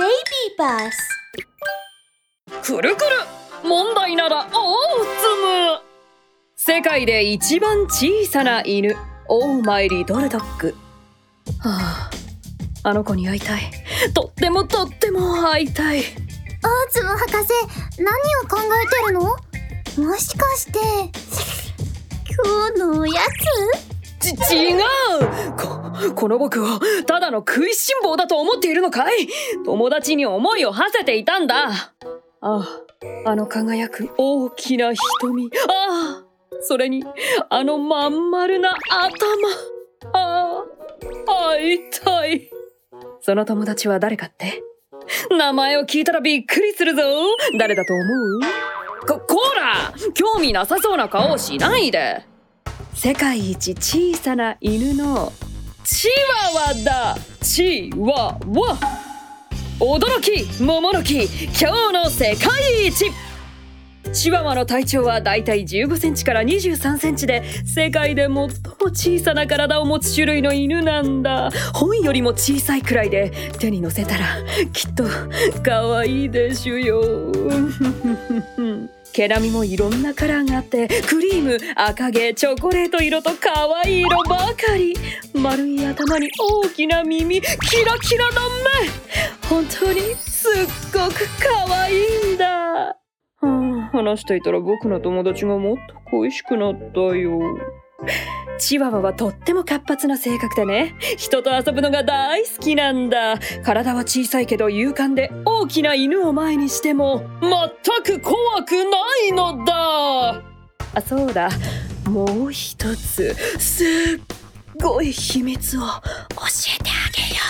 Baby Bus. くるくる問題ならオーツム世界で一番小さな犬オーマイリドルドッグ。はああの子に会いたい。とってもとっても会いたい。オーツム博士何を考えてるの？もしかして今日のおやち違う。ここの僕をただの食いしん坊だと思っているのかい？友達に思いを馳せていたんだ。あああの輝く大きな瞳。ああそれにあのまん丸な頭。ああ会いたい。その友達は誰かって？名前を聞いたらびっくりするぞ。誰だと思う？こ、こら興味なさそうな顔をしないで。世界一小さな犬のチワワだ。チワワ。驚き桃の木今日の世界一。チワワの体長はだいたい15センチから23センチで世界で最も小さな体を持つ種類の犬なんだ。本よりも小さいくらいで手に乗せたらきっと可愛いでしゅよ。毛並みもいろんなカラーがあってクリーム赤毛チョコレート色と可愛い色ばかり。丸い頭に大きな耳キラキラな目本当にすっごく可愛いんだ、はあ、話していたら僕の友達がもっと恋しくなったよ。チワワはとっても活発な性格でね。人と遊ぶのが大好きなんだ。体は小さいけど勇敢で大きな犬を前にしても全く怖くないのだ。あそうだ。もう一つ。すっごい秘密を教えてあげよ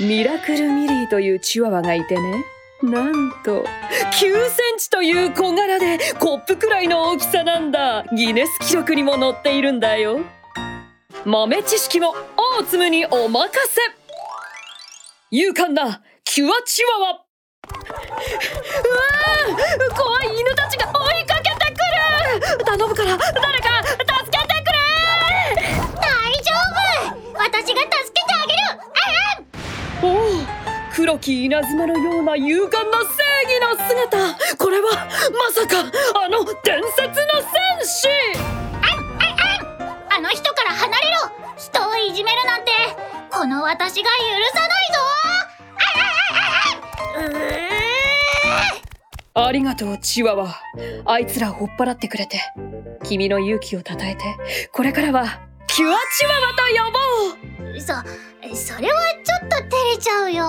う。ミラクルミリーというチワワがいてね。なんと9センチという小柄でコップくらいの大きさなんだ。ギネス記録にも載っているんだよ。豆知識もオーツムにお任せ。勇敢なキュアチワワ。うわー怖い黒き稲妻のような勇敢な正義の姿。これはまさかあの伝説の戦士。あの人から離れろ。人をいじめるなんてこの私が許さないぞ。ありがとうチワワ。あいつらを追っ払ってくれて。君の勇気をたたえてこれからはキュアチワワと呼ぼう。そそれはちょっと照れちゃうよ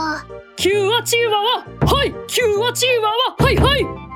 キュアチワワはいキュアチワワはいはい。